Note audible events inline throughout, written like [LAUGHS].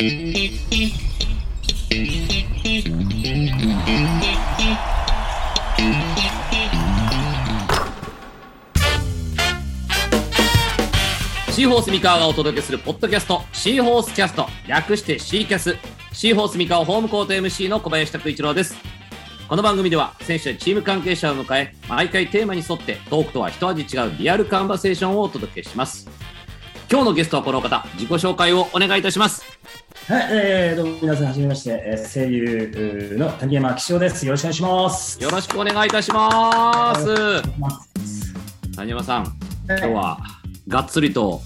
シーホース三河がお届けするポッドキャスト、シーホースキャスト、略してシーキャス。シーホース三河ホームコート MC の小林拓一郎です。この番組では選手やチーム関係者を迎え、毎回テーマに沿ってトークとは一味違うリアルカンバセーションをお届けします。今日のゲストはこの方、自己紹介をお願いいたします。はい、えー、どうも皆さん、はじめまして、えー声優の谷山紀章です。よろしくお願いします。よろしくお願いいたします。谷山さん、今日はがっつりと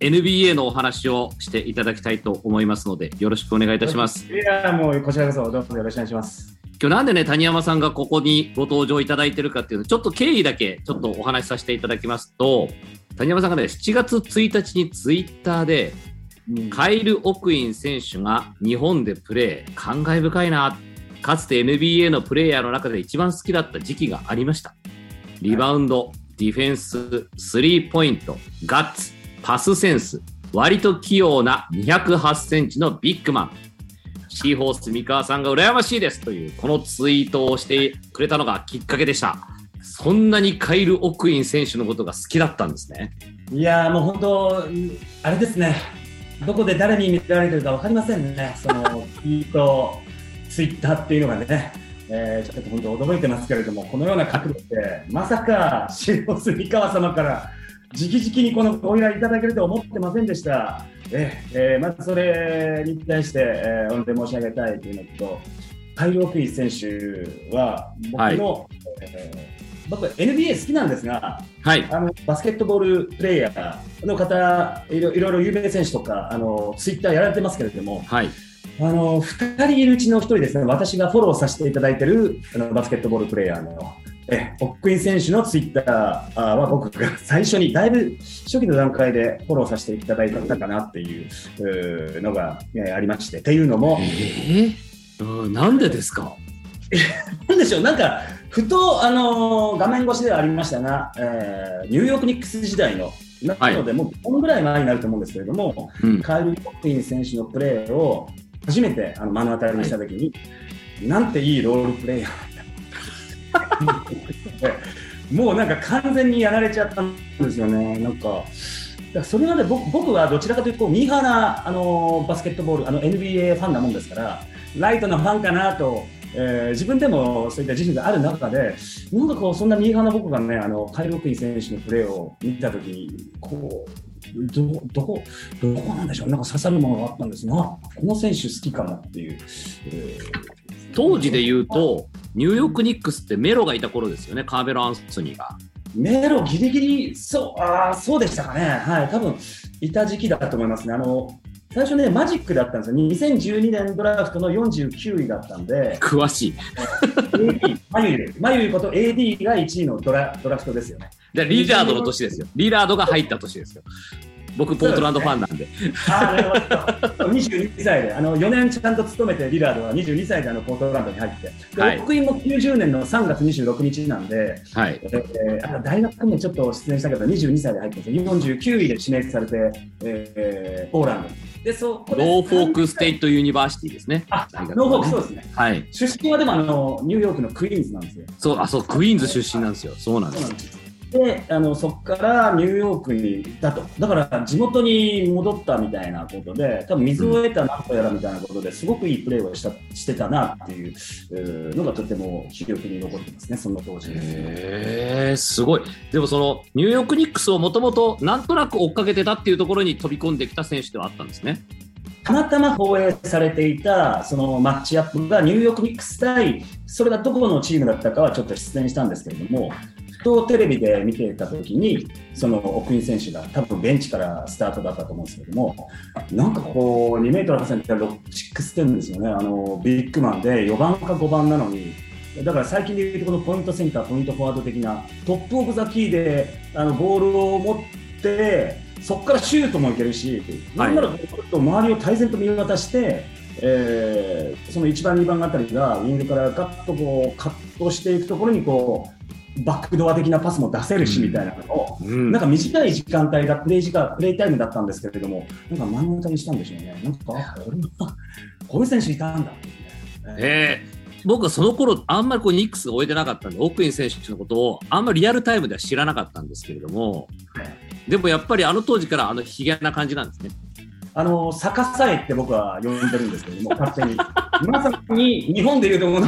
NBA のお話をしていただきたいと思いますので、よろしくお願いいたします。いや、もうこちらこそ、どうぞよろしくお願いします。今日なんでね、谷山さんがここにご登場いただいてるかっていうと、ちょっと経緯だけちょっとお話しさせていただきますと、谷山さんがね、7月1日にツイッターで、カイル・オクイン選手が日本でプレー、感慨深いな。かつて NBA のプレイヤーの中で一番好きだった時期がありました。リバウンド、ディフェンス、スリーポイント、ガッツ、パスセンス、割と器用な208センチのビッグマン。シーホース三河さんが羨ましいですというこのツイートをしてくれたのがきっかけでした。そんなにカイル・オクイン選手のことが好きだったんですね。いや、もう本当、あれですね、どこで誰に見られてるか分かりませんね、そのツイート、ツイッターっていうのがね。えーちょっと本当驚いてますけれども、このような角度で、まさか、シーホース三河様から、直々にこのご依頼いただけると思ってませんでした。ええーまずそれに対して、えー、御礼申し上げたいというのと、カイル・オクイ選手は、僕の、えー僕は NBA 好きなんですが、はい。あのバスケットボールプレーヤーの方、いろいろ有名選手とか、あのツイッターやられてますけれども、はい。あの2人いるうちの1人ですね、私がフォローさせていただいているあのバスケットボールプレーヤーの。えオックイン選手のツイッターは僕が最初にだいぶ初期の段階でフォローさせていただいたかなっていうのがえーありまして。っていうのもえ、ー？うんなんでですか？[LAUGHS] なんでしょう、なんかふと、あのー画面越しではありましたが、えーニューヨークニックス時代のなので、もう5本ぐらい前になると思うんですけれども、うん。カイル・オックイン選手のプレーを初めてあの目の当たりにしたときに、なんていいロールプレイヤーなんだ [LAUGHS] もうなんか完全にやられちゃったんですよね。なんかだからそれまで僕僕はどちらかというとミーハーなあのバスケットボールあの NBA ファンなもんですからライトなファンかなと、えー自分でもそういった自信がある中でなんかこうそんなミーハーな僕がねあのカイル・オックイン選手のプレーを見たときにこうどどこどこなんでしょう？なんか刺さるものがあったんですがこの選手好きかもっていう。えー当時で言うと、ニューヨークニックスってメロがいた頃ですよね、カーベロ・アンソニーが。メロギリギリ、そう、あーそうでしたかね。はい、多分いた時期だと思いますね。あの、最初ね、マジックだったんですよ。2012年ドラフトの49位だったんで、詳しい。AD、マユユ、マユユこと AD が1位のドラドラフトですよね。でリラードの年ですよ。リラードが入った年ですよ。僕、ポートランドファンなんで。あーなるほど22歳で、あの4年ちゃんと勤めて、リラードは22歳であのポートランドに入って、ではい僕も90年の3月26日なんで、はい。えーあの大学もちょっと出演したけど、22歳で入ってます49位で指名されて、えーポーランドに。で、そこでローフォークス State University ですね。あ、大学ノーフォーク、そうですね。はい。出身はでもあのニューヨークのクイーンズなんですよ。そう、あ、そう、クイーンズ出身なんですよ。そうなんです。であのそこからニューヨークに行ったと、だから地元に戻ったみたいなことで、多分水を得たなんとやらみたいなことですごくいいプレーをしたしてたなっていうのがとても記憶に残ってますね、その当時。へえ、すごい。でもその、ニューヨークニックスをもともとなんとなく追っかけてたっていうところに飛び込んできた選手ではあったんですね。たまたま放映されていたそのマッチアップがニューヨークニックス対、それがどこのチームだったかはちょっと出演したんですけれども、ふとテレビで見ていたときに、その奥井選手が多分ベンチからスタートだったと思うんですけども、なんかこう、2メートル8センチから6、点ですよね、あのビッグマンで4番か5番なのに、だから最近でいうとこの point center、point forward 的な top of the key であのボールを持って、そこからシュートもいけるし、なんならちょっと周りを泰然と見渡して、えーその1番、2番あたりがウィングからガッとこうカットしていくところにこうバックドア的なパスも出せるし、うんみたいなのをうん、なんか短い時間帯がプレイ時間、プレイタイムだったんですけれども、なんか真ん中にしたんでしょうね。なんか、あ、これは、こういう選手いたんだ、ね。えー僕はその頃あんまりこうニックスが置いてなかったんで、奥井選手のことをあんまりリアルタイムでは知らなかったんですけれども、はい、でもやっぱりあの当時からあのひげな感じなんですね。あの逆さえって僕は呼んでるんですけども、勝手に。[LAUGHS] まさに日本でいうとこの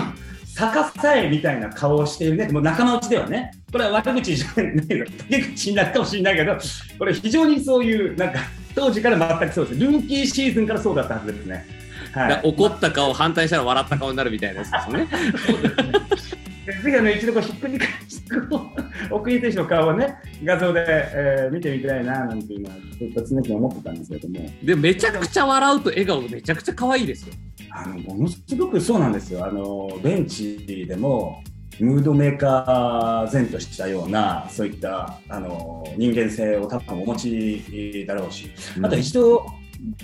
逆さえみたいな顔をしているね、もう仲間内ではね、これは悪口じゃないけど、陰口になるかもしれないけど、これ非常にそういう、なんか、当時から全くそうです。ルーキーシーズンからそうだったはずですね。はい、怒った顔、反対したら笑った顔になるみたいなやつですね。[LAUGHS] ぜひあの一度こうひっくり返して奥井選手の顔をね画像で、えー、見てみたいななんていうのはずっと常々思ってたんですけども。でめちゃくちゃ笑うと笑顔めちゃくちゃ可愛いですよ。あのものすごくそうなんですよ。あのベンチでもムードメーカー前としたようなそういったあの人間性を多分お持ちだろうし、あと一度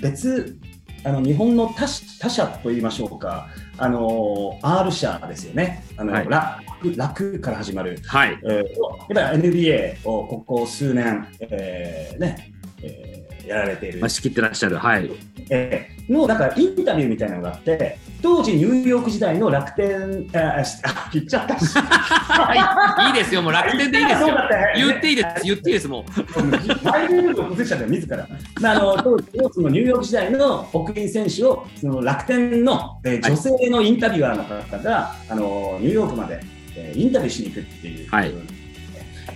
別あの日本の他他社といいましょうか、あの R 社ですよね、あの、はい、楽楽から始まる、はい。えー、やっぱり NBA をここ数年、えーねえー、やられている。まあ、仕切ってらっしゃる、はい。えー、の、なんかインタビューみたいなのがあって、当時ニューヨーク時代の楽天、あ、あ言っちゃったし。はい、いいですよ、もう楽天でいいですよ。[LAUGHS] 言っていいです、言っていいです、もう。マイルールを崩しちゃった自ら。まあ、あの、当時、そのニューヨーク時代の国民選手を、その楽天の、えー、女性のインタビュアーの方が、はい、あの、ニューヨークまで、えー、インタビューしに行くっていう。はい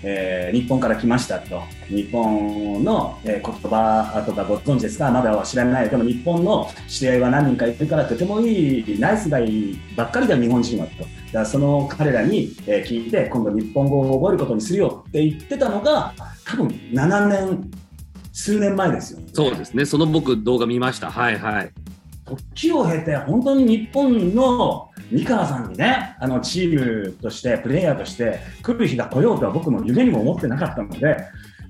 えー、日本から来ましたと、日本の、えー、言葉とかご存知ですか、まだは知らないけど、日本の知り合いは何人かいるから、とてもいいナイスガイばっかりだ、日本人はと。だからその彼らに、えー、聞いて、今度日本語を覚えることにするよって言ってたのが、多分7年、数年前ですよ、ね、そうですね、その僕、動画見ました。はいはい。時を経て、本当に日本の三河さんにね、あのチームとして、プレイヤーとして来る日が来ようとは僕も夢にも思ってなかったので、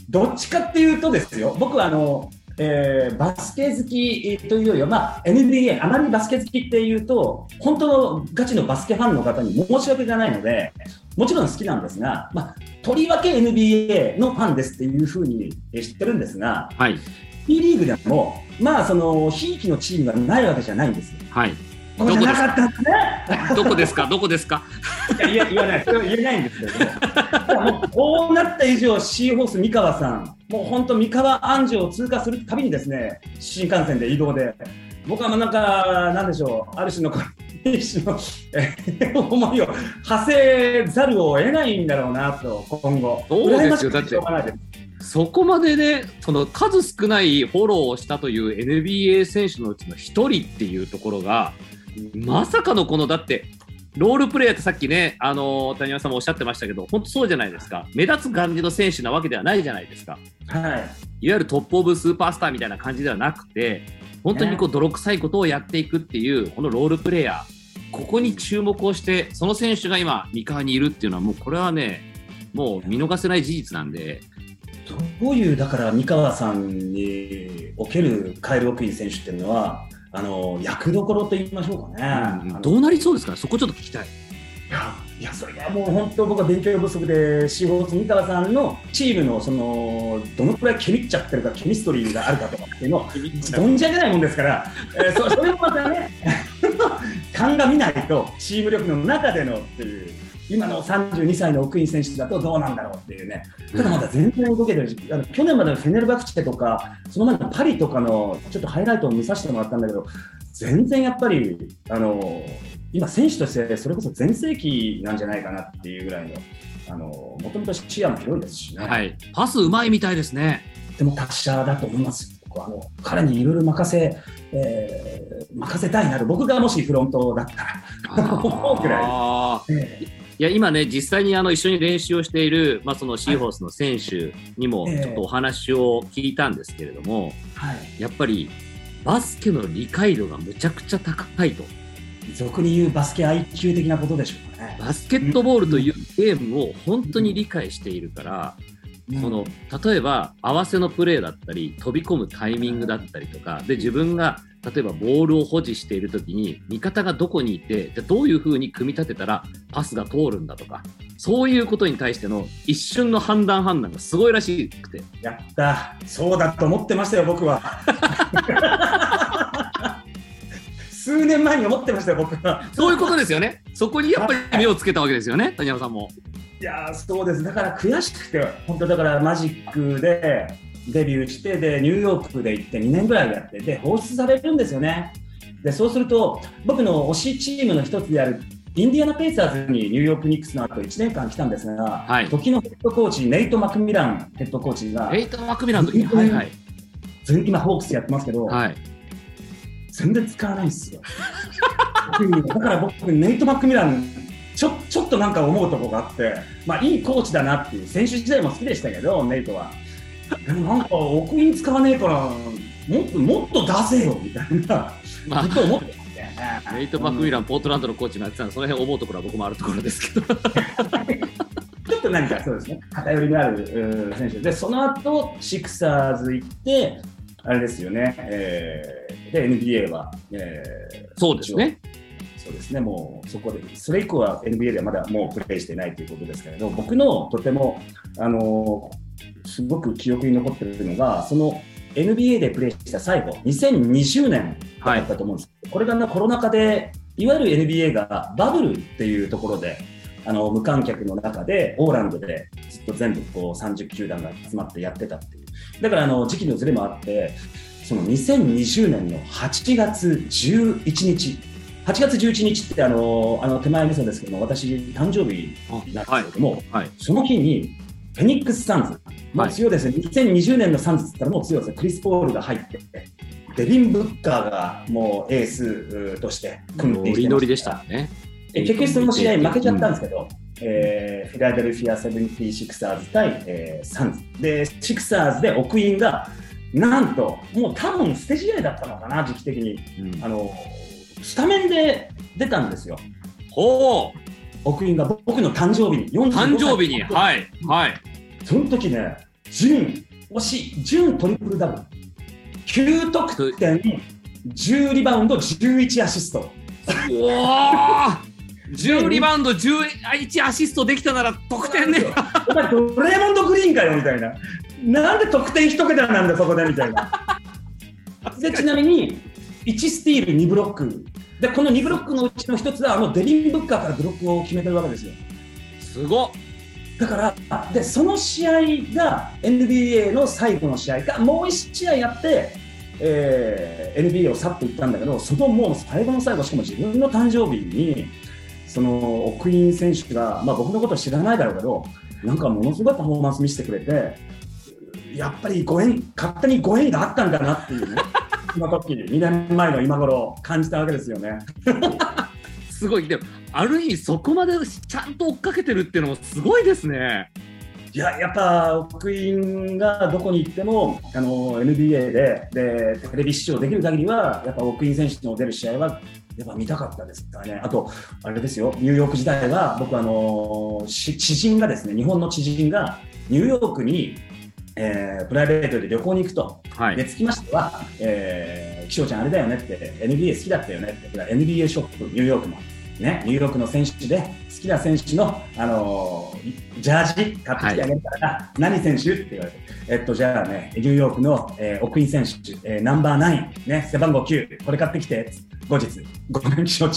どっちかっていうとですよ、僕はあの、えー、バスケ好きというよりは、まあ、NBA、あまりバスケ好きっていうと、本当のガチのバスケファンの方に申し訳がないので、もちろん好きなんですが、まあ、とりわけ NBA のファンですっていうふうに知ってるんですが、はい、B リーグでも、まあ、その、ひいきのチームがないわけじゃないんですよ。はいどこですか？どこですか？どこですか？いや言わない。それは言えないんですけどももこうなった以上シーホース三河さんもう本当三河安城を通過するたびにですね新幹線で移動で僕はなんかなんでしょうある種のの思いを馳せざるを得ないんだろうなと今後。そうですよ。だってそこまでね、その数少ないフォローをしたという NBA 選手のうちの1人っていうところが、まさかのこの、だって、ロールプレーヤーってさっきね、あの谷山さんもおっしゃってましたけど、本当そうじゃないですか。目立つ感じの選手なわけではないじゃないですか。はい。いわゆるトップオブスーパースターみたいな感じではなくて、本当にこう泥臭いことをやっていくっていう、このロールプレーヤー、ここに注目をして、その選手が今、三河にいるっていうのは、もうこれはね、もう見逃せない事実なんで。どういう、だから三河さんにおけるカエル・オクイン選手っていうのは、あの役どころと言いましょうかね、うん、どうなりそうですか、そこちょっと聞きたい。いや、それはもう本当、僕は勉強不足で、四方三河さんのチームのそのどのくらいケミっちゃってるか、ケミストリーがあるかとかっていうのを、存じ上げないもんですから、えー、そそれもまたね、[LAUGHS] 鑑みないと、チーム力の中でのっていう。今の32歳の奥井選手だとどうなんだろうっていうね、ただまだ全然動けてるし、あの去年までのフェネルバクチェとか、その前のパリとかのちょっとハイライトを見させてもらったんだけど、全然やっぱり、あの今、選手としてそれこそ全盛期なんじゃないかなっていうぐらいの、あのもともと視野も広いですしね。はい、パスうまいみたいですね。でも達者だと思います。あの彼にいろいろ任せ、えー、任せたいなと、僕がもしフロントだったら、[LAUGHS] 思うくらい。えーいや今ね、実際にあの一緒に練習をしている、まあ、そのシーホースの選手にもちょっとお話を聞いたんですけれども、はい、やっぱりバスケの理解度がむちゃくちゃ高いと。俗に言うバスケ IQ 的なことでしょうかね。バスケットボールというゲームを本当に理解しているから、うん、その例えば合わせのプレーだったり飛び込むタイミングだったりとかで自分が例えばボールを保持している時に味方がどこにいてじゃどういうふうに組み立てたらパスが通るんだとかそういうことに対しての一瞬の判断判断がすごいらしくて。やった。そうだと思ってましたよ、僕は。[LAUGHS] 数年前に思ってましたよ、僕は。そういうことですよね。そこにやっぱり目をつけたわけですよね、谷山さんも。いやーそうです。だから悔しくて、本当だからマジックでデビューして、で、ニューヨークで行って2年ぐらいやって、で、放出されるんですよね。で、そうすると、僕の推しチームの一つである、インディアナ・ペイサーズにニューヨーク・ニックスの後1年間来たんですが、はい時のヘッドコーチ、ネイト・マクミランヘッドコーチが、レイト・マクミランの時に、はいはい。全今、ホークスやってますけど、はい。全然使わないんですよ。[LAUGHS] だから僕、ネイト・マックミランちょ、ちょっとなんか思うとこがあって、まあ、いいコーチだなっていう、選手時代も好きでしたけど、ネイトは。[LAUGHS] なんか、奥に使わねえから、もっともっと出せよみたいな、まずっと思ってましたよね。あ、レイト・マクミララン、ポートランドのコーチになってたので、その辺思うところは僕もあるところですけど。[LAUGHS] ちょっと何かそうですね、偏りのある選手で、その後シクサーズ行って、あれですよね、えーで、NBA は、えーそうですね。そうですね、もうそこで、それ以降は NBA ではまだもうプレーしてないということですけれど、僕のとても、あのすごく記憶に残っているのが、その NBA でプレーした最後、2020年だったと思うんです、これが、ね、コロナ禍で、いわゆる NBA がバブルっていうところで、あの無観客の中で、オーランドでずっと全部こう30球団が集まってやってたっていう、だからあの時期のずれもあって、その2020年の8月11日、8月11日ってあのあの手前味噌ですけども、私、誕生日なんですけども、はい。その日にフェニックス・サンズ、もう強いですね、2020年のサンズったらもう強いですね、クリス・ポールが入って、デビン・ブッカーがもうエースうとして組んでノリノリでしたね。で結局その試合負けちゃったんですけど、えーフィラデルフィア・セブンティシクサーズ対、えーサンズ。で、シクサーズでオクインが、なんと、もう多分捨て試合だったのかな、時期的に。うんあの、スタメンで出たんですよ。ほう奥インが僕の誕生日に、45歳誕生日に、はい、はい。そその時ね、準、惜しい、準トリプルダブル。9得点、10リバウンド、11アシスト。おー [LAUGHS] 10リバウンド、11アシストできたなら得点ね。お前ドレーモンド・グリーンかよみたいな。なんで得点一桁なんだ、そこでみたいな。[LAUGHS] でちなみに、1スティール、2ブロック。で、この2ブロックのうちの1つは、あのデビン・ブッカーからブロックを決めてるわけですよ。すごっ。だから、でその試合が NBA の最後の試合が、もう1試合やって、えー NBA を去っていったんだけど、そのもう最後の最後、しかも自分の誕生日に、その奥イン選手が、まあ、僕のことは知らないだろうけど、なんかものすごいパフォーマンス見せてくれて、やっぱりご縁、勝手にご縁があったんだなっていうね、[LAUGHS] その時2年前の今頃感じたわけですよね。[LAUGHS] すごい。でも、ある意味そこまでちゃんと追っかけてるっていうのもすごいですね。いややっぱ奥インがどこに行ってもあの NBA ででテレビ視聴できる限りはやっぱ奥イン選手の出る試合はやっぱ見たかったですからね、あと、あれですよ、ニューヨーク時代は僕、あのし知人がですね、日本の知人がニューヨークに、えープライベートで旅行に行くと、ではい。つきましては、えー、気象ちゃん、あれだよねって、NBA 好きだったよねって、NBA ショップ、ニューヨークの、ね、ニューヨークの選手で、好きな選手の、あのージャージ買ってきてあげるから、あ何選手って言われて、えっと、じゃあね、ニューヨークの、えー、奥井選手、えーナンバーナイン、ね、背番号9、これ買ってきて、後日、ごめん、ちゃん、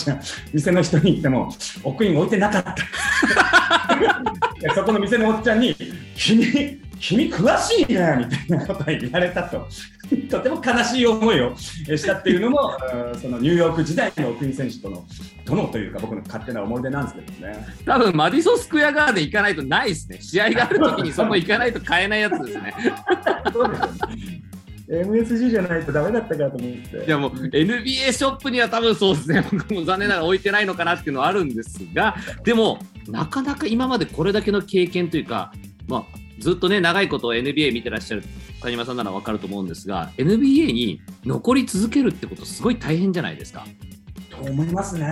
店の人に言っても、奥井置いてなかった。[LAUGHS] でそこの店のおっちゃんに、君、君詳しいねみたいなことを言われたと、とても悲しい思いをしたっていうのも、そのニューヨーク時代の奥井選手との、とのというか、僕の勝手な思い出なんですけどね。多分マディソンスクエアガーデン行かないとないですね。試合があるときにそこ行かないと買えないやつですね。そうですよね。MSG じゃないとダメだったかと思って。いやもう NBA ショップには多分そうですね、僕も残念ながら置いてないのかなっていうのはあるんですが、でも、なかなか今までこれだけの経験というか、まあ、ずっとね、長いこと NBA 見てらっしゃる谷間さんなら分かると思うんですが、NBA に残り続けるってこと、すごい大変じゃないですか。と思いますね。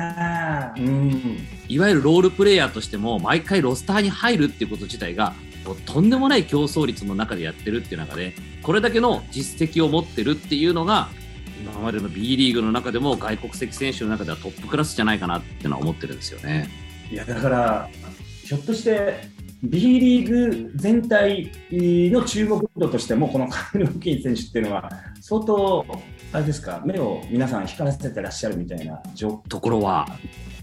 うん。いわゆるロールプレイヤーとしても、毎回ロスターに入るっていうこと自体が、もうとんでもない競争率の中でやってるっていう中で、これだけの実績を持ってるっていうのが、今までの B リーグの中でも外国籍選手の中ではトップクラスじゃないかなっていうのは思ってるんですよね。いや、だから、ひょっとして B リーグ全体の注目度としても、このカイル・ホキン選手っていうのは、相当、あれですか、目を皆さん光らせてらっしゃるみたいなところは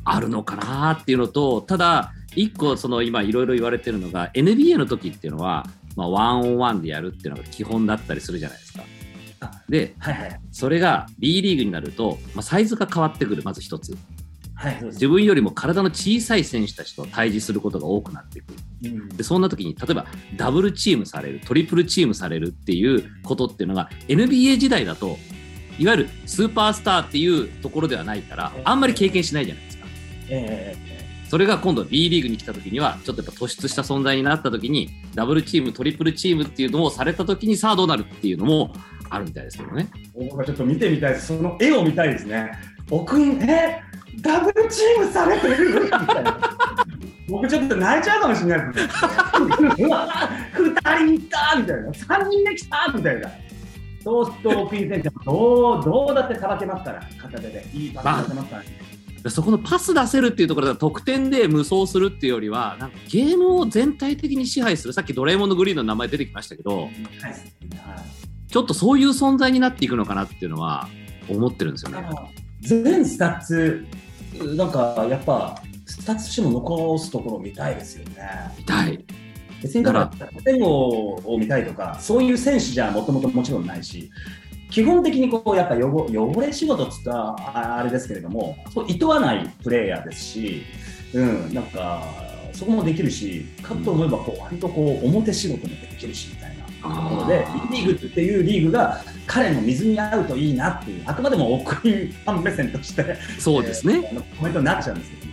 あるのかなっていうのと、ただ、一個、その今、いろいろ言われてるのが、NBA の時っていうのは、まあ、ワンオンワンでやるっていうのが基本だったりするじゃないですか。で、はいはい、それが B リーグになると、まあ、サイズが変わってくる、まず一つ。はい、自分よりも体の小さい選手たちと対峙することが多くなってくる、うん、でそんな時に例えばダブルチームされるトリプルチームされるっていうことっていうのが NBA 時代だといわゆるスーパースターっていうところではないからあんまり経験しないじゃないですか。えー、それが今度 B リーグに来た時にはちょっとやっぱ突出した存在になった時にダブルチームトリプルチームっていうのをされた時にさあどうなるっていうのもあるみたいですけどね。僕はちょっと見てみたいです。その絵を見たいですね。奥にえダブルチームされてるみたいな。僕ちょっと泣いちゃうかもしれないです。2人いたみたいな。3人目来たみたいな。そうすると、オクイン選手どうどうだってさばけますから、片手で。いいパス出せますからね。そこのパス出せるっていうところで得点で無双するっていうよりはなんかゲームを全体的に支配するさっきドレイモンド・グリーンの名前出てきましたけど、はい、ちょっとそういう存在になっていくのかなっていうのは思ってるんですよね。全スタッツなんかやっぱスタッツとしても残すところを見たいですよね。見たい。別にだから得点王を見たいとかそういう選手じゃもともともちろんないし基本的にこうやっぱ汚汚れ仕事っつったらあれですけれどもそういとわないプレーヤーですし、うん、なんかそこもできるしかと思えばこう割とこう表仕事もできるしみたいな。ところで B リーグっていうリーグが彼の水に合うといいなっていうあくまでも奥井ファン目線としてそうですね、えー、コメントになっちゃうんですよ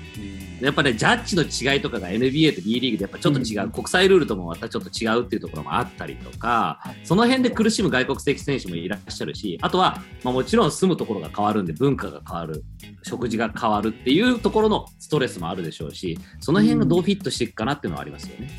やっぱね、ジャッジの違いとかが NBA と B リーグでやっぱちょっと違う、うん、国際ルールともまたちょっと違うっていうところもあったりとか、その辺で苦しむ外国籍選手もいらっしゃるし、あとは、まあ、もちろん住むところが変わるんで、文化が変わる、食事が変わるっていうところのストレスもあるでしょうし、その辺がどうフィットしていくかなっていうのはありますよね。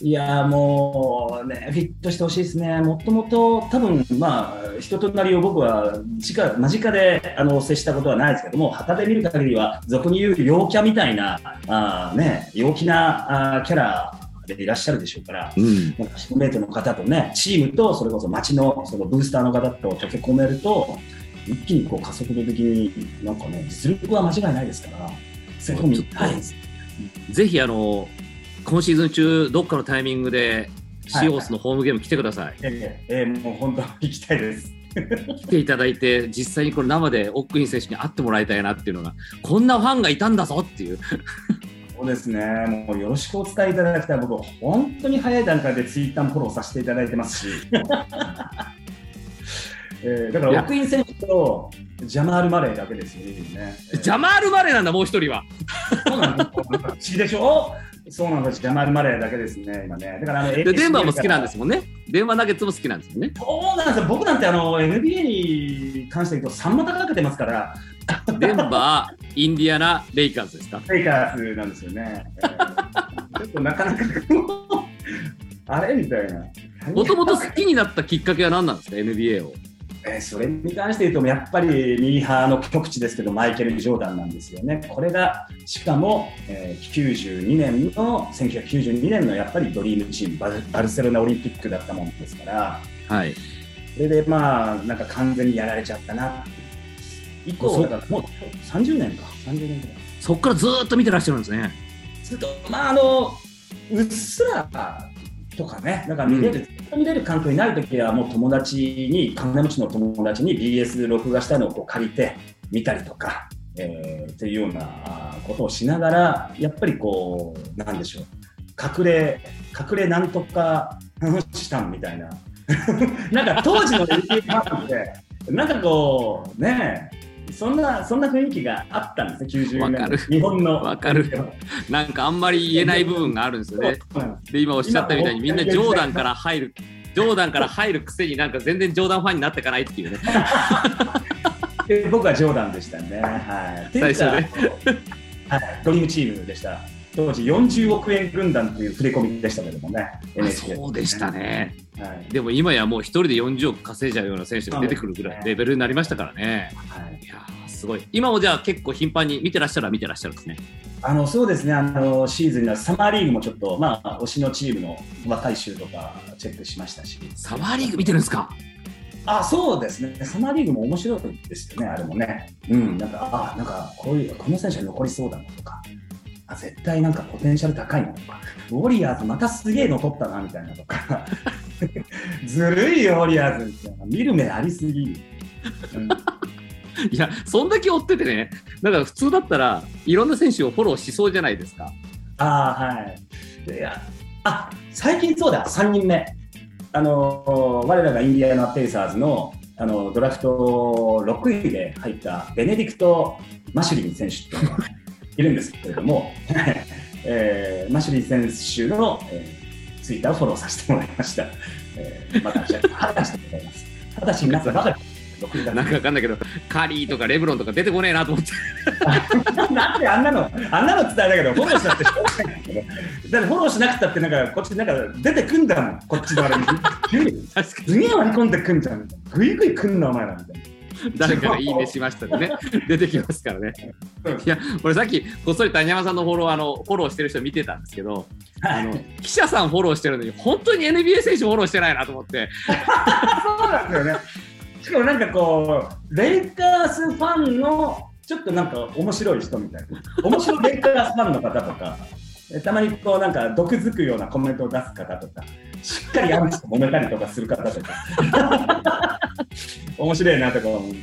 いやもうね、フィットしてほしいですね。もともと多分、まあ、人となりを僕は近間近であの接したことはないですけども、旗で見る限りは、俗に言う陽キャみたいな、あね、陽気なあキャラでいらっしゃるでしょうから、うん、なんかチームメイトの方とね、チームとそれこそ街のそのブースターの方と溶け込めると、一気にこう加速度的になんかね、実力は間違いないですから、そこ見たいです。ぜひあの今シーズン中、どっかのタイミングで、シオスのホームゲーム来てください。はいはい、えー、えー、もう本当、行きたいです。来ていただいて、実際にこれ生でオックイン選手に会ってもらいたいなっていうのが、こんなファンがいたんだぞっていう。そうですね、もうよろしくお伝えいただきたい、僕、本当に早い段階でツイッターもフォローさせていただいてますし。[LAUGHS] えー、だから、オックイン選手とジャマール・マレーだけですよね。ジャマール・マレーなんだ、もう一人は。そうなんです不思議でしょ？そうなんです、ジャマール・マレーだけですね、今ね。だからあの、デンバーも好きなんですもんね。デンバーナゲッツも好きなんですもんね。そうなんですよ、僕なんてあの NBA に関して言うと、3股かけてますから。デンバー、インディアナ、レイカーズですか？レイカーズなんですよね。えー、ちょっとなかなかあれみたいな。もともと好きになったきっかけは何なんですか、NBA を。えー、それに関して言うと、やっぱりミーハーの極地ですけど、マイケル・ジョーダンなんですよね。これが、しかも、えー、92年の、1992年のやっぱりドリームチームバル、バルセロナオリンピックだったもんですから、はい。それで、まあ、なんか完全にやられちゃったな。以降、だからもう30年か、30年ぐらい。そこからずっと見てらっしゃるんですね。ずっと、まあ、あの、うっすらとかね、なんか見れる、見れる環境にないときは、もう友達に、金持ちの友達に BS 録画したのをこう借りて見たりとか、えー、っていうようなことをしながら、やっぱりこう、なんでしょう、隠れ、隠れなんとかしたんみたいな。[LAUGHS] なんか当時の YouTube って、なんかこう、ねえそんな、そんな雰囲気があったんですね、90年日本の。わかる。なんかあんまり言えない部分があるんですよね。で、今おっしゃったみたいにみんなジョーダンから入る、ジョーダンから入るくせになんか全然ジョーダンファンになっていかないっていうね。[LAUGHS] 僕はジョーダンでしたね。はい。最初ね。はい、ドリームチームでした。当時40億円軍団という触れ込みでしたけどもね。ねそうでしたね。はい、でも今やもう一人で40億稼いじゃうような選手が出てくるぐらいレベルになりましたからね。はい、いやすごい。今もじゃあ結構頻繁に見てらっしゃるは見てらっしゃるんですね。あのそうですねあの、シーズンのサマーリーグもちょっと、まあ、推しのチームの若い衆とかチェックしましたし、サマーリーグ見てるんですか？あそうですね、サマーリーグも面白いですよね、あれもね。うん、なんか、あなんかこういう、この選手は残りそうだなとか、あ絶対なんかポテンシャル高いなとか、ウォリアーズまたすげえの取ったなみたいなとか、[LAUGHS] ずるいよ、ウォリアーズみたいな、見る目ありすぎ。うん [LAUGHS] いや、そんだけ追っててね、だから普通だったらいろんな選手をフォローしそうじゃないですか。ああ、はい。いや、あ最近そうだ、3人目。あの我らがインディアナ・ペイサーズのあのドラフト6位で入ったベネディクト・マシュリン選手っていうのがいるんですけれども、[LAUGHS] えー、マシュリン選手の、えー、ツイッターをフォローさせてもらいました。えー、また、話してございます。ただし、皆さん、ばかりなんかわかんないけど、カリーとかレブロンとか出てこねえなと思って。[LAUGHS] なんであんなの、あんなの伝えたけど、フォローしなくてしょうがないけど、だってフォローしなくたって、なんかこっちなんか出てくんだもん、こっちのあれに。すげえ割り込んでくんじゃん、ぐいぐいくんな、お前らみたいな。[LAUGHS] 誰かがいいねしましたでね、[LAUGHS] 出てきますからね。いや、俺さっき、こっそり谷山さんのフォロー、あの、フォローしてる人見てたんですけど、あの、記者さんフォローしてるのに、本当に NBA 選手フォローしてないなと思って。そうなんですよね。しかもなんかこう、レイカースファンのちょっとなんか面白い人みたいな、面白いレイカースファンの方とか、たまにこうなんか毒づくようなコメントを出す方とか、しっかりアンチと揉めたりとかする方とか、[LAUGHS] 面白いなとか思う。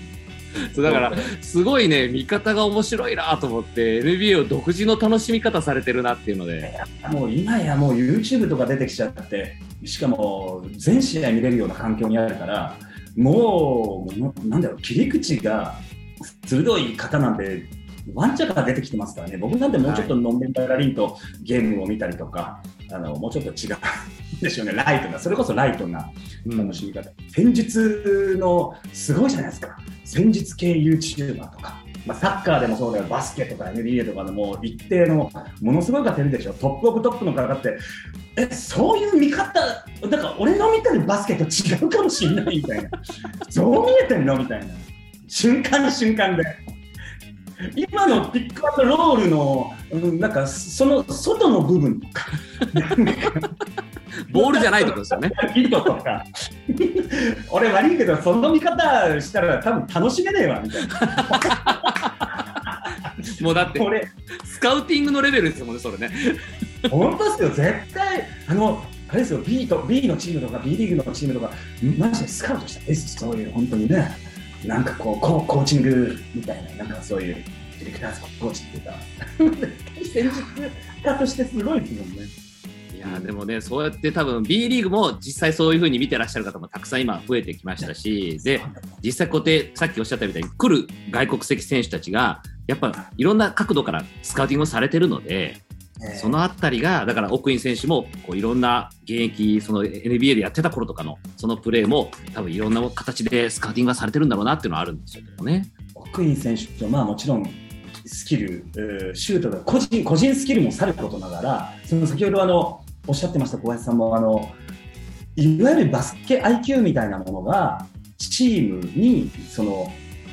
そうだからすごいね見方が面白いなと思って NBA を独自の楽しみ方されてるなっていうので。もう今やもう YouTube とか出てきちゃってしかも全試合見れるような環境にあるからもう、なんだろう、切り口が鋭い方なんで、ワンチャカが出てきてますからね、僕なんてもうちょっとのんべんたらりんとゲームを見たりとか、あのもうちょっと違うんでしょうね、ライトな、それこそライトな楽しみ方、うん、戦術のすごいじゃないですか、戦術系 YouTuber とか。まあ、サッカーでもそうだよ、バスケとか NBA とかのもう一定のものすごい方いるでしょ、トップオブトップの方って、え、そういう見方、だから俺の見てるバスケと違うかもしれないみたいな、どう見えてんのみたいな、瞬間瞬間で。今のピックアップロールの、うん、なんかその外の部分とか。[LAUGHS] ボールじゃないってことですよね。[LAUGHS] 糸とか。俺悪いけど、その見方したら多分楽しめねえわ、みたいな。[LAUGHS] もうだって、スカウティングのレベルですもんね、それね。本当ですよ、絶対、あの、あれですよ、B, と B のチームとか B リーグのチームとか、マジでスカウトしたです、そういう、本当にね。なんかこう、ココーチングみたいな、なんかそういう、ディレクターズコーチっていうか、戦術家としてすごいですもんね。やでもね、そうやって多分 B リーグも実際そういうふうに見てらっしゃる方もたくさん今増えてきましたし、で、実際こうやってさっきおっしゃったみたいに来る外国籍選手たちが、やっぱいろんな角度からスカウティングをされてるので、そのあたりが、だから奥院選手もこういろんな現役、その NBA でやってた頃とかのそのプレーも多分いろんな形でスカウティングがされてるんだろうなっていうのはあるんですよね。奥院選手とまあもちろんスキル、シュートが個人個人スキルもさることながら、その先ほどあのおっしゃってました小林さんもあのいわゆるバスケ IQ みたいなものがチームにその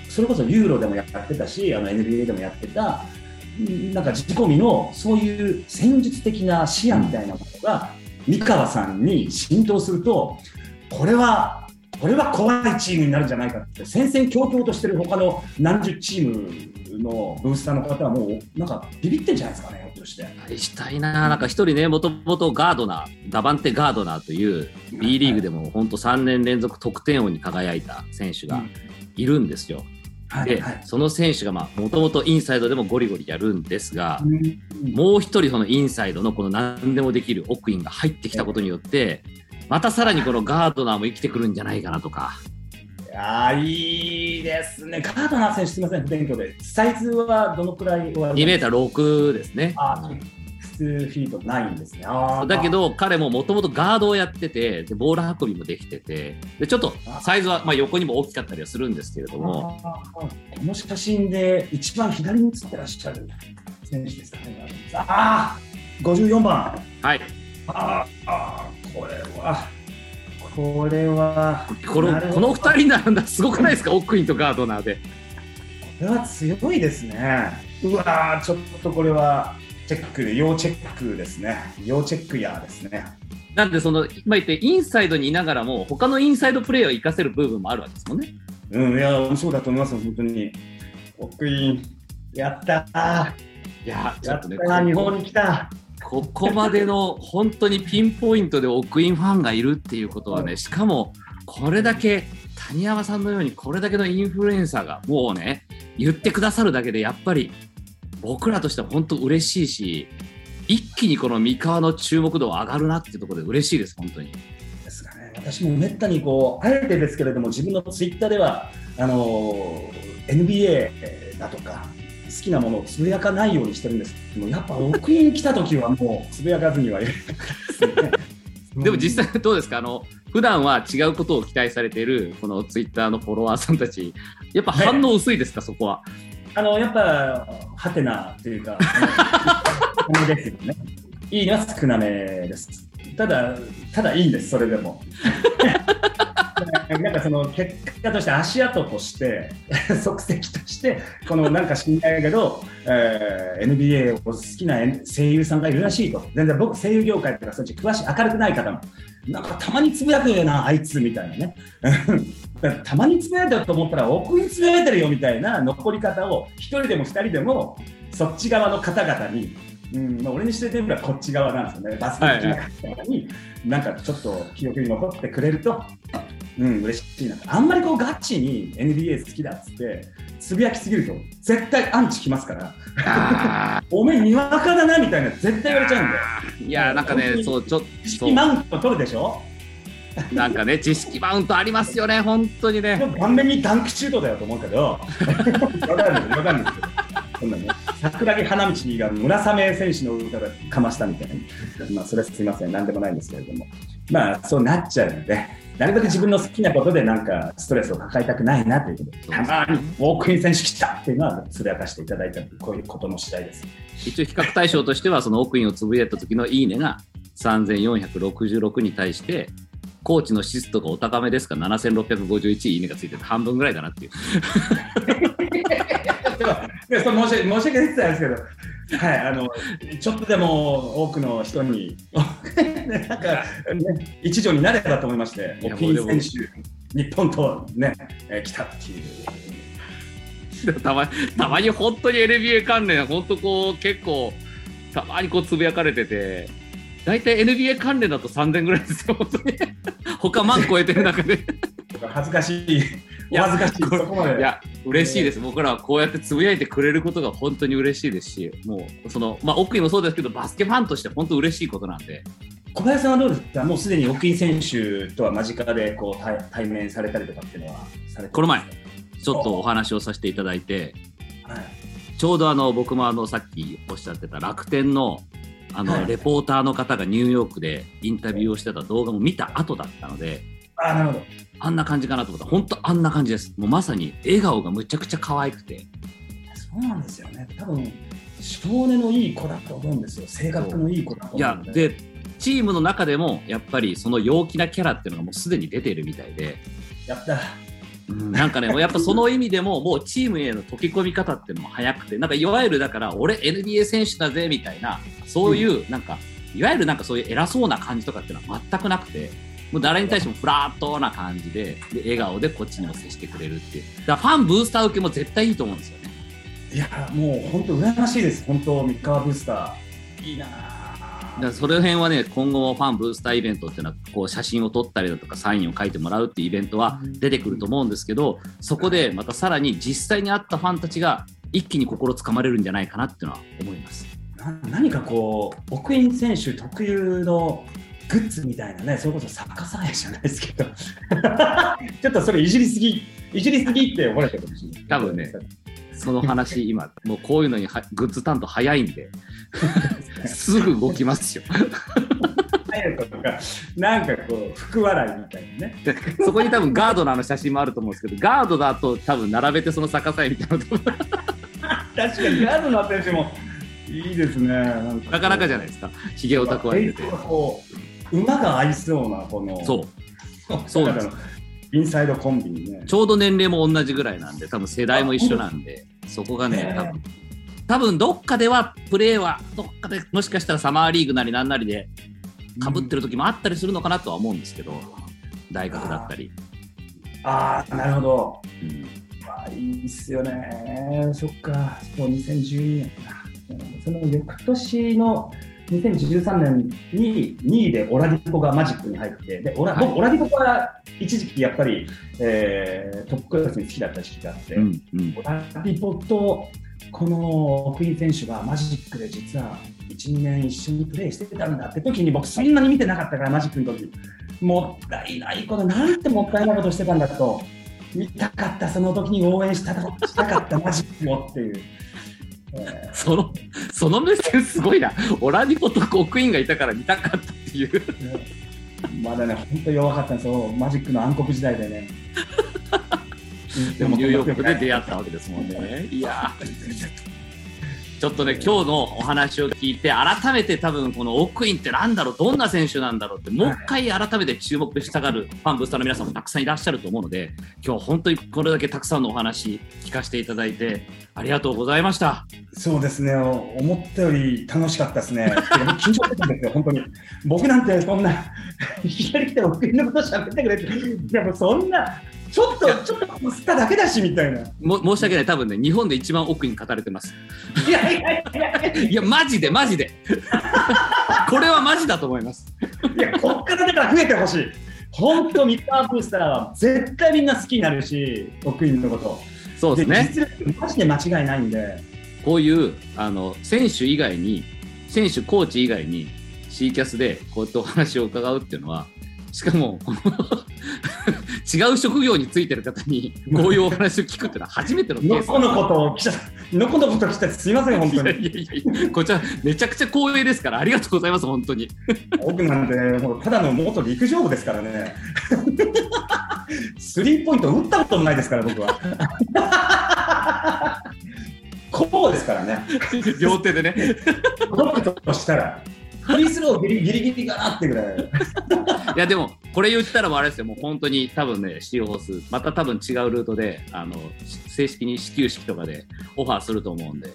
それこそユーロでもやってたしあの NBA でもやってたなんか自己込のそういう戦術的な視野みたいなものが三河さんに浸透するとこれはこれは怖いチームになるんじゃないかって戦々恐々としてる他の何十チームのブースターの方はもうなんかビビってんじゃないですかね。として。したいな、なんか一人ね、もともとガードナー、ダバンテ・ガードナーという B リーグでも本当3年連続得点王に輝いた選手がいるんですよ。で、その選手がもともとインサイドでもゴリゴリやるんですが、もう一人そのインサイドのこの何でもできる奥インが入ってきたことによって、またさらにこのガードナーも生きてくるんじゃないかなとか。あいいですね。カードナー選手、すみません、不勉強で。サイズはどのくらい2メーター6ですね。あ普通フィートないんですね。だけど、彼ももともとガードをやっててで、ボール運びもできてて、でちょっとサイズはまあ横にも大きかったりはするんですけれども。この写真で一番左に写ってらっしゃる選手ですかね。ああ、54番。はい。ああ、これは。これはこのこの2人なんだすごくないですか？[LAUGHS] 奥インとガードナーでれは強いですね。うわー、ちょっとこれはチェックで、要チェックですね。要チェックやですね。なんで、その、今言って、インサイドにいながらも、他のインサイドプレーを活かせる部分もあるわけですもんね。うん、いや、そうだと思います、本当に。奥イン、やったー。いや、ちょやっっとね、日本に来た。ここまでの本当にピンポイントで奥インファンがいるっていうことはね、しかもこれだけ谷山さんのようにこれだけのインフルエンサーがもうね、言ってくださるだけでやっぱり僕らとしては本当嬉しいし、一気にこの三河の注目度は上がるなっていうところで嬉しいです、本当に。ですがね、私もめったにこう、あえてですけれども、自分のツイッターでは、あのー NBA だとか、好きなものをつぶやかないようにしてるんですけども、やっぱ奥イン来た時はもう [LAUGHS] つぶやかずにはいれないですね。[LAUGHS] でも実際どうですか？あの普段は違うことを期待されているこのツイッターのフォロワーさんたち、やっぱ反応薄いですか、そこは。あのやっぱ、はてなというか、[LAUGHS] ですよね。いいのは少なめです。ただ、ただいいんです、それでも。[LAUGHS] なんかその結果として足跡として [LAUGHS] 足跡としてこのなんか知んないけど、えー NBA を好きな声優さんがいるらしいと全然僕声優業界とかそっち詳しい明るくない方もなんかたまにつぶやくよなあいつみたいなね。[LAUGHS] たまにつぶやいてると思ったら奥につぶやいてるよみたいな残り方を1人でも2人でもそっち側の方々にうんまあ、俺にしてみればこっち側なんですよね、バスケ好きな方に、なんかちょっと記憶に残ってくれると、うん、嬉しいな。あんまりこうガチに NBA 好きだっつって、つぶやきすぎると、絶対アンチきますから、あおめえにわかだなみたいな、絶対言われちゃうんで、ーいやなんかねそうちょっ意識とマウント取るでしょ、なんかね知識マウントありますよね本当にね。顔面にダンクシュートだよと思うけど、わかるんですわかるんですけど、そんなね、桜木花道が村雨選手の歌がかましたみたいな、まあ、それはすみません、なんでもないんですけれども、まあ、そうなっちゃうので、なるべく自分の好きなことでなんかストレスを抱えたくないなということで、たまにウォークイン選手来たっていうのはつぶやかしていただいたこういうことの次第です。一応比較対象としてはその奥インをつぶやいた時のいいねが3466に対してコーチの湿度がお高めですか？ら7651いいねがついてて半分ぐらいだなっていうでそれ申し訳申し訳ないですけど、はい、あのちょっとでも多くの人に、なんか、ね、一助になればと思いまして、ピン選手、日本とね、えー来たっていう。たまたまに本当に NBA 関連本当こう結構たまにこうつぶやかれてて大体 NBA 関連だと3000ぐらいですよ本当に。[LAUGHS] 他万超えてる中で。恥ずかしい、お恥ずかしい、これそこまで。いや嬉しいです。僕らはこうやってつぶやいてくれることが本当に嬉しいですしもうそのまあ奥にもそうですけどバスケファンとして本当嬉しいことなんで。小林さんはどうですか、もうすでに奥井選手とは間近でこう対対面されたりとかっていうのはされてこの前ちょっとお話をさせていただいて。はい、ちょうどあの僕もあのさっきおっしゃってた楽天のあのはい。レポーターの方がニューヨークでインタビューをしてた動画も見た後だったのであなるほど。あんな感じかなと思ったら本当あんな感じですもうまさに笑顔がむちゃくちゃ可愛くてそうなんですよね。多分少年のいい子だと思うんですよ。性格のいい子だといや思うんで。でチームの中でもやっぱりその陽気なキャラっていうのがもうすでに出てるみたいで、やった。うんなんかねもうやっぱその意味でももうチームへの溶け込み方っていうのも早くてなんかいわゆるだから俺 NBA 選手だぜみたいなそういうなんか、いわゆるなんかそういう偉そうな感じとかっていうのは全くなくてもう誰に対してもフラットな感じでで笑顔でこっちにも接してくれるっていうだからファンブースター受けも絶対いいと思うんですよねいや、もう本当羨ましいです。本当三河ブースター。いいなだからその辺はね今後もファンブースターイベントっていうのはこう写真を撮ったりだとかサインを書いてもらうっていうイベントは出てくると思うんですけどそこでまたさらに実際に会ったファンたちが一気に心つかまれるんじゃないかなっていうのは思います。な何かこう、奥院選手特有のグッズみたいなね、それこそ作家さんじゃないですけど、[LAUGHS] ちょっとそれいじりすぎ、いじりすぎって思われてるかもしれない。多分ねその話今もうこういうのにはグッズ担当早いんで [LAUGHS] すぐ動きますよ。なんかこう、福笑いみたいなね。でそこに多分ガードのあの写真もあると思うんですけどガードだと多分並べてその逆さ絵みたいな [LAUGHS] 確かにガードの選手もいいですね。なかなかじゃないですかひげを蓄えてて。馬が合いそうなこのそうそうなんですインサイドコンビにねちょうど年齢も同じぐらいなんで、多分世代も一緒なんで、そこがね、ね多分多分どっかではプレーはどっかでもしかしたらサマーリーグなりなんなりでかぶってる時もあったりするのかなとは思うんですけど、大学だったり。ああ、なるほど。うんあいいっすよね。そっか、そう2012年か。うんその翌年の2013年に2位でオラディポがマジックに入って、でオラはい。僕、オラディポは一時期やっぱり、えートップクラスに好きだった時期があって、うんうん。オラディポとこのクイーン選手がマジックで実は1、2年一緒にプレーしてたんだって時に僕そんなに見てなかったからマジックの時。もったいないことなんてもったいないことしてたんだと。見たかったその時に応援したしたかったマジックをっていう。えそのその目線すごいな。オラディポとコクイーンがいたから見たかったっていう。ーまだね、本当に弱かったんですよ、マジックの暗黒時代でね。でもニューヨークで出会ったわけですもんね。いやーちょっとね、今日のお話を聞いて、改めて多分このオクインってなんだろう、どんな選手なんだろうって、もう一回改めて注目したがるファン、ブースターの皆さんもたくさんいらっしゃると思うので、今日本当にこれだけたくさんのお話聞かせていただいて、ありがとうございました。そうですね、思ったより楽しかったですね。緊張してたんですよ、本当に。僕なんてそんな、[LAUGHS] いきなり来て僕のこと喋ってくれって、いやもうそんな、ちょっと、ちょっと吸っただけだしみたいな。いも申し訳ない、多分ね、日本で一番奥に語れてます。やいやいやいやいや、マジで、マジで。[LAUGHS] これはマジだと思います。いや、こっからだから増えてほしい。本当、ミスターブースターは絶対みんな好きになるし、奥院のこと。そうですね。実力、マジで間違いないんで。こういうあの選手以外に、選手、コーチ以外に、C キャスでこうやってお話を伺うっていうのは、しかも、[LAUGHS] 違う職業についてる方にこういうお話を聞くっていうのは初めてのケースのこのことを記者、のこのこと来てすいません、本当に。いやいやいやこちらめちゃくちゃ光栄ですからありがとうございます本当に僕なんて、ただの元陸上部ですからね。スリーポイント打ったこともないですから、僕は。[LAUGHS] こうですからね。両手でね [LAUGHS] 届くとしたら、フリースローギリギリギリかなってぐらい。[LAUGHS] いやでもこれ言ったらもうあれですよもう本当に多分ねシーホースまた多分違うルートであの正式に始球式とかでオファーすると思うんで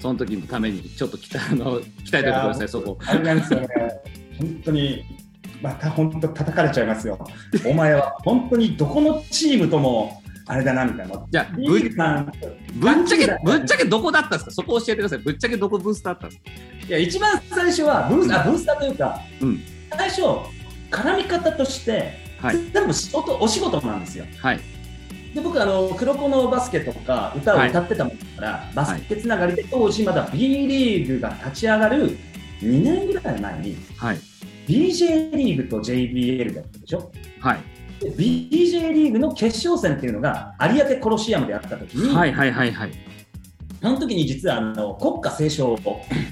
その時のためにちょっと期待あの期待ということですねそこあれなんですよね。本当に、また本当叩かれちゃいますよ。お前は本当にどこのチームとも、あれだなみたいな。じゃぶっちゃけぶっちゃけどこだったんですか？そこ教えてください。ぶっちゃけどこブースターだったんですかいや一番最初はブースあブースターというか、うん。最初絡み方として、はい。全部仕事お仕事なんですよ。はい。で僕あの黒子のバスケとか歌を歌ってたもんだから、バスケつながりで当時まだ B リーグが立ち上がる2年ぐらい前にはい。BJ リーグと JBL だったでしょ？はい。で BJ リーグの決勝戦っていうのが有明コロシアムであった時に、はいはいはいはい。その時に実はあの国歌斉唱をフ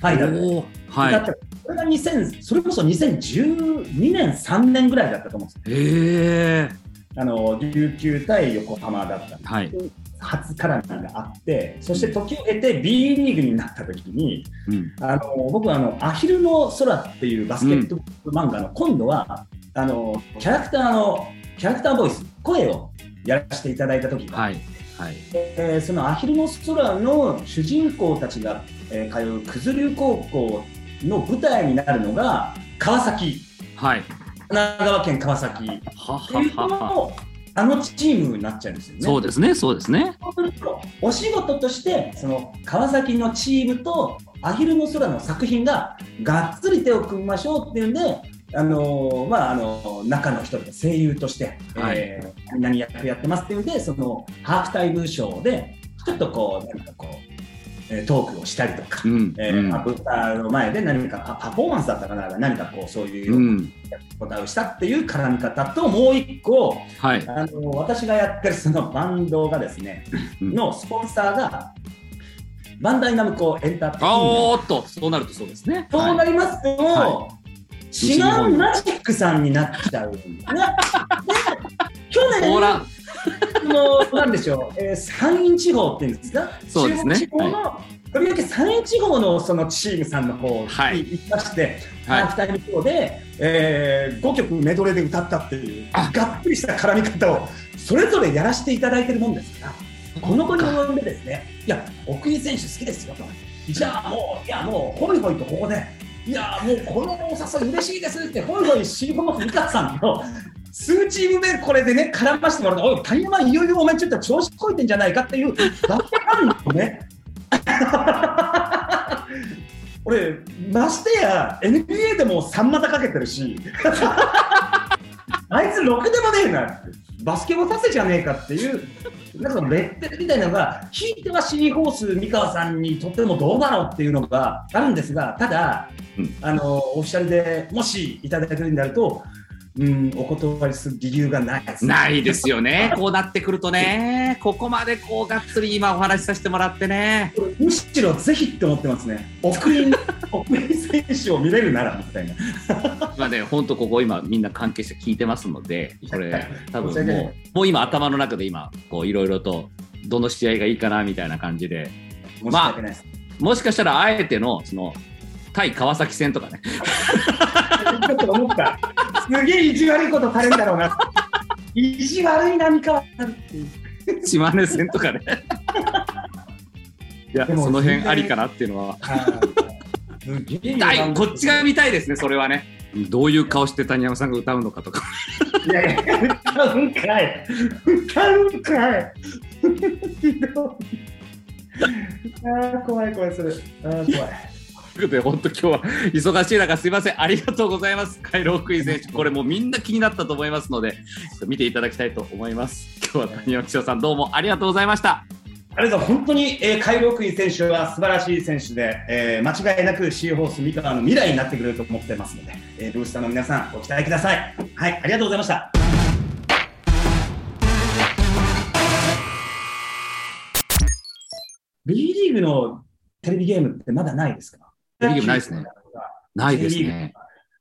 ァイナルではい。それが2000それこそ2012年3年ぐらいだったと思うんですよ。へえあの琉球対横浜だった。はい、初絡みがあってそして時を経て B リーグになった時にうん、あの僕はあの「アヒルの空」っていうバスケット漫画の今度は、あのキャラクターのキャラクターボイス声をやらせていただいた時が、はいはい。えーその「アヒルの空」の主人公たちが、えー通う九頭竜高校の舞台になるのが川崎。はい。神奈川県川崎。っはていうのあのチームになっちゃうんですよね。そうですねそうですね。お仕事としてその川崎のチームとアヒルの空の作品ががっつり手を組みましょうっていうんで、あのまあ、あの中の一人で声優として、はい。えー何々役やってますっていうんでそのハーフタイムショーでちょっとこう何かこう、えートークをしたりとか。うんえーアブターの前で何かパパフォーマンスだったかな何かこうそういうことをしたっていう絡み方ともう一個はい。あの私がやってるそのバンドがですね、うん。のスポンサーがバンダイナムコエンターテインメンあト。おーっとそうなるとそうですね。そうなりますと、は違うマジックさんになっちゃう [LAUGHS] 去年のなんでしょう、えー、山陰地方っていうんですか、そうですね。地方の、とりわけ山陰地方のそのチームさんの方はい。に行きまして、はい。ハーフタイムショーで、えー、5曲メドレーで歌ったっていう、あ。がっぷりした絡み方をそれぞれやらせていただいてるもんですから、この子に及んでですね、いや、奥井選手好きですよと。じゃあもう、いや、もう、ホイホイとここで、いや、もうこのお誘い嬉しいですって、ホイホイシーボン美香さんと、数チーム目これでね、絡ませてもらうと、おい、谷山いよいよお前ちょっと調子こいてんじゃないかっていう、だけあるのね。[LAUGHS] 俺、ましてや NBA でも3股かけてるし、[LAUGHS] あいつろくでもねえなって、バスケもさせじゃねえかっていう、なんかレッテルみたいなのが、ひいてはシーホース三河さんにとってもどうだろうっていうのがあるんですが、ただ、うん。あのオフィシャルでもしいただけるんであると、うん、お断りする理由がないです。ないですよね。こうなってくるとね。ここまでこうがっつり今お話しさせてもらってね。むしろぜひって思ってますね。奥井 [LAUGHS] 選手を見れるならみたいな。[LAUGHS] まあね、本当ここ今みんな関係者聞いてますので、これ [LAUGHS] 多分もう、もう今頭の中で今、こういろいろと、どの試合がいいかなみたいな感じで、申し訳ないです。もしかしたらあえての、その、対川崎戦とかね、ちょっと思った。すげえ意地悪いことされるんだろうな。意地悪いな、三河さんっていう。島根戦とかね。いや、その辺ありかなっていうのは。すげえこっちが見たいですね、それはね。どういう顔して谷山さんが歌うのかとか。いやいや、歌うんかい。歌うんかい。ひどいああ、怖い怖い、それ。ああ、怖い。ということで、本当今日は忙しい中すいません。ありがとうございます。カイロークイ選手。これもうみんな気になったと思いますので、見ていただきたいと思います。今日は谷山紀章さんどうもありがとうございました。ありがとう本当に、えー、カイロークイ選手は素晴らしい選手で、えー間違いなくシーホース三河の未来になってくれると思ってますので、えーブースターの皆さん、ご期待ください。はい、ありがとうございました。B リーグのテレビゲームってまだないですか？テレビゲームないですね。ないですね。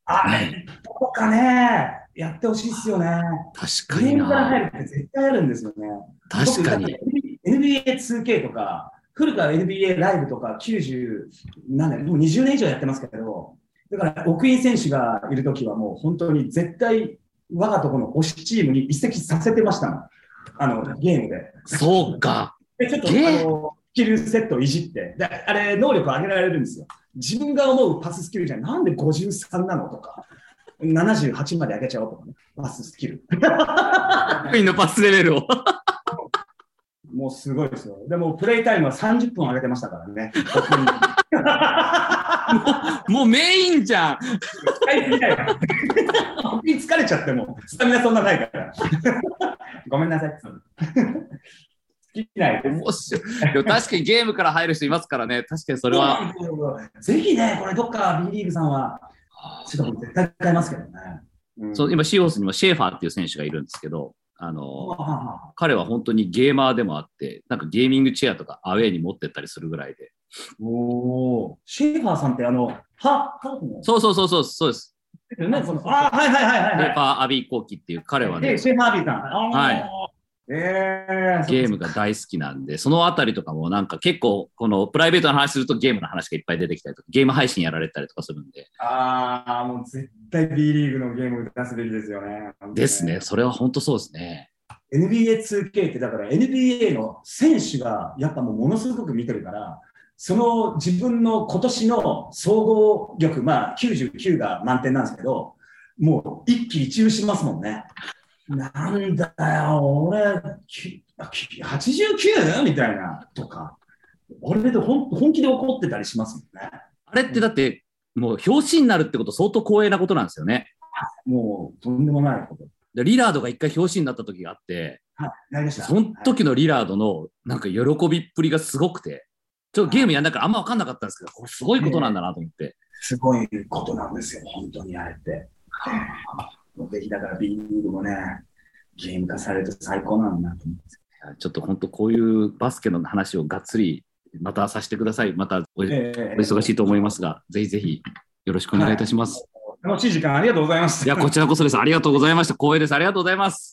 あれ、どこかね、やってほしいですよね。確かにゲームから入な。るって絶対あるんですよね。確かに。僕だって NBA2K とか、古川 NBA ライブとか90、何年、もう20年以上やってますけど、だから奥井選手がいるときはもう本当に絶対我がとこの推しチームに移籍させてましたもん。あの、ゲームで。そうか。でちょっと、あの、スキルセットをいじって、であれ、能力上げられるんですよ。自分が思うパススキルじゃなんで53なのとか、78まで上げちゃおうとかね、パススキル。のパスレベルを。もうすごいですよ。でも、プレイタイムは30分上げてましたからね。[LAUGHS] もうメインじゃん。[LAUGHS] 疲れちゃっても、スタミナそんなないから。ごめんなさい。好きないです。面白い。でも確かにゲームから入る人いますからね。確かにそれは。ぜひね、これどっか B リーグさんは、ちょっと絶対使いますけどね。うんそう今、シーホースにもシェーファーっていう選手がいるんですけど、あの、は彼は本当にゲーマーでもあって、なんかゲーミングチェアとかアウェイに持ってったりするぐらいで。おーシェーファーさんってあの、は、は、そうそうそうそう、そうです。ね、そのあーはいはいはいはいはい。シェーファー・アビー・コーキっていう彼はねで、、シェーファービーさん。はい。えー、ゲームが大好きなんで、そのあたりとかもなんか結構、このプライベートの話するとゲームの話がいっぱい出てきたりとか、ゲーム配信やられたりとかするんで、ああ、もう絶対 B リーグのゲーム出すべきですよね。ですね。。それは本当そうですね。NBA2K ってだから NBA の選手がやっぱもうものすごく見てるから、その自分の今年の総合力、まあ99が満点なんですけど、もう一喜一憂しますもんね。なんだよ、俺、きき 89? みたいなとか、俺で本本気で怒ってたりしますもんね。あれってだって、もう表紙になるってこと相当光栄なことなんですよね。もうとんでもないこと。でリラードが一回表紙になった時があって、はい、なりました。その時のリラードのなんか喜びっぷりがすごくて、ちょっとゲームやんだからあんま分かんなかったんですけど、これすごいことなんだなと思って。すごいことなんですよ、本当にあれって。ぜひだから B リーグもね、ゲーム化されると最高なんだなと思って。ちょっと本当こういうバスケの話をがっつりまたさせてください。またお,、ええ忙しいと思いますが、ぜひぜひよろしくお願いいたします。楽しい時間ありがとうございました。いや、こちらこそです。ありがとうございました。光栄です。ありがとうございます。